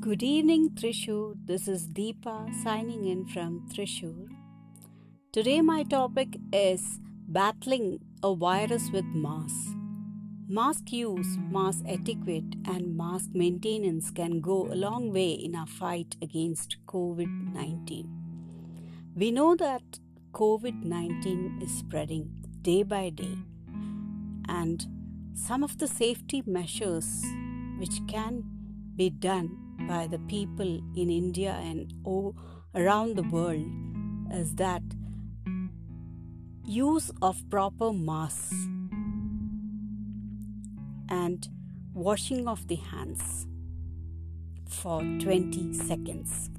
Good evening, Trishur. This is Deepa signing in from Trishur. Today, my topic is battling a virus with masks. Mask use, mask etiquette, and mask maintenance can go a long way in our fight against COVID 19. We know that COVID 19 is spreading day by day, and some of the safety measures which can be done by the people in India and around the world is that use of proper masks and washing of the hands for 20 seconds.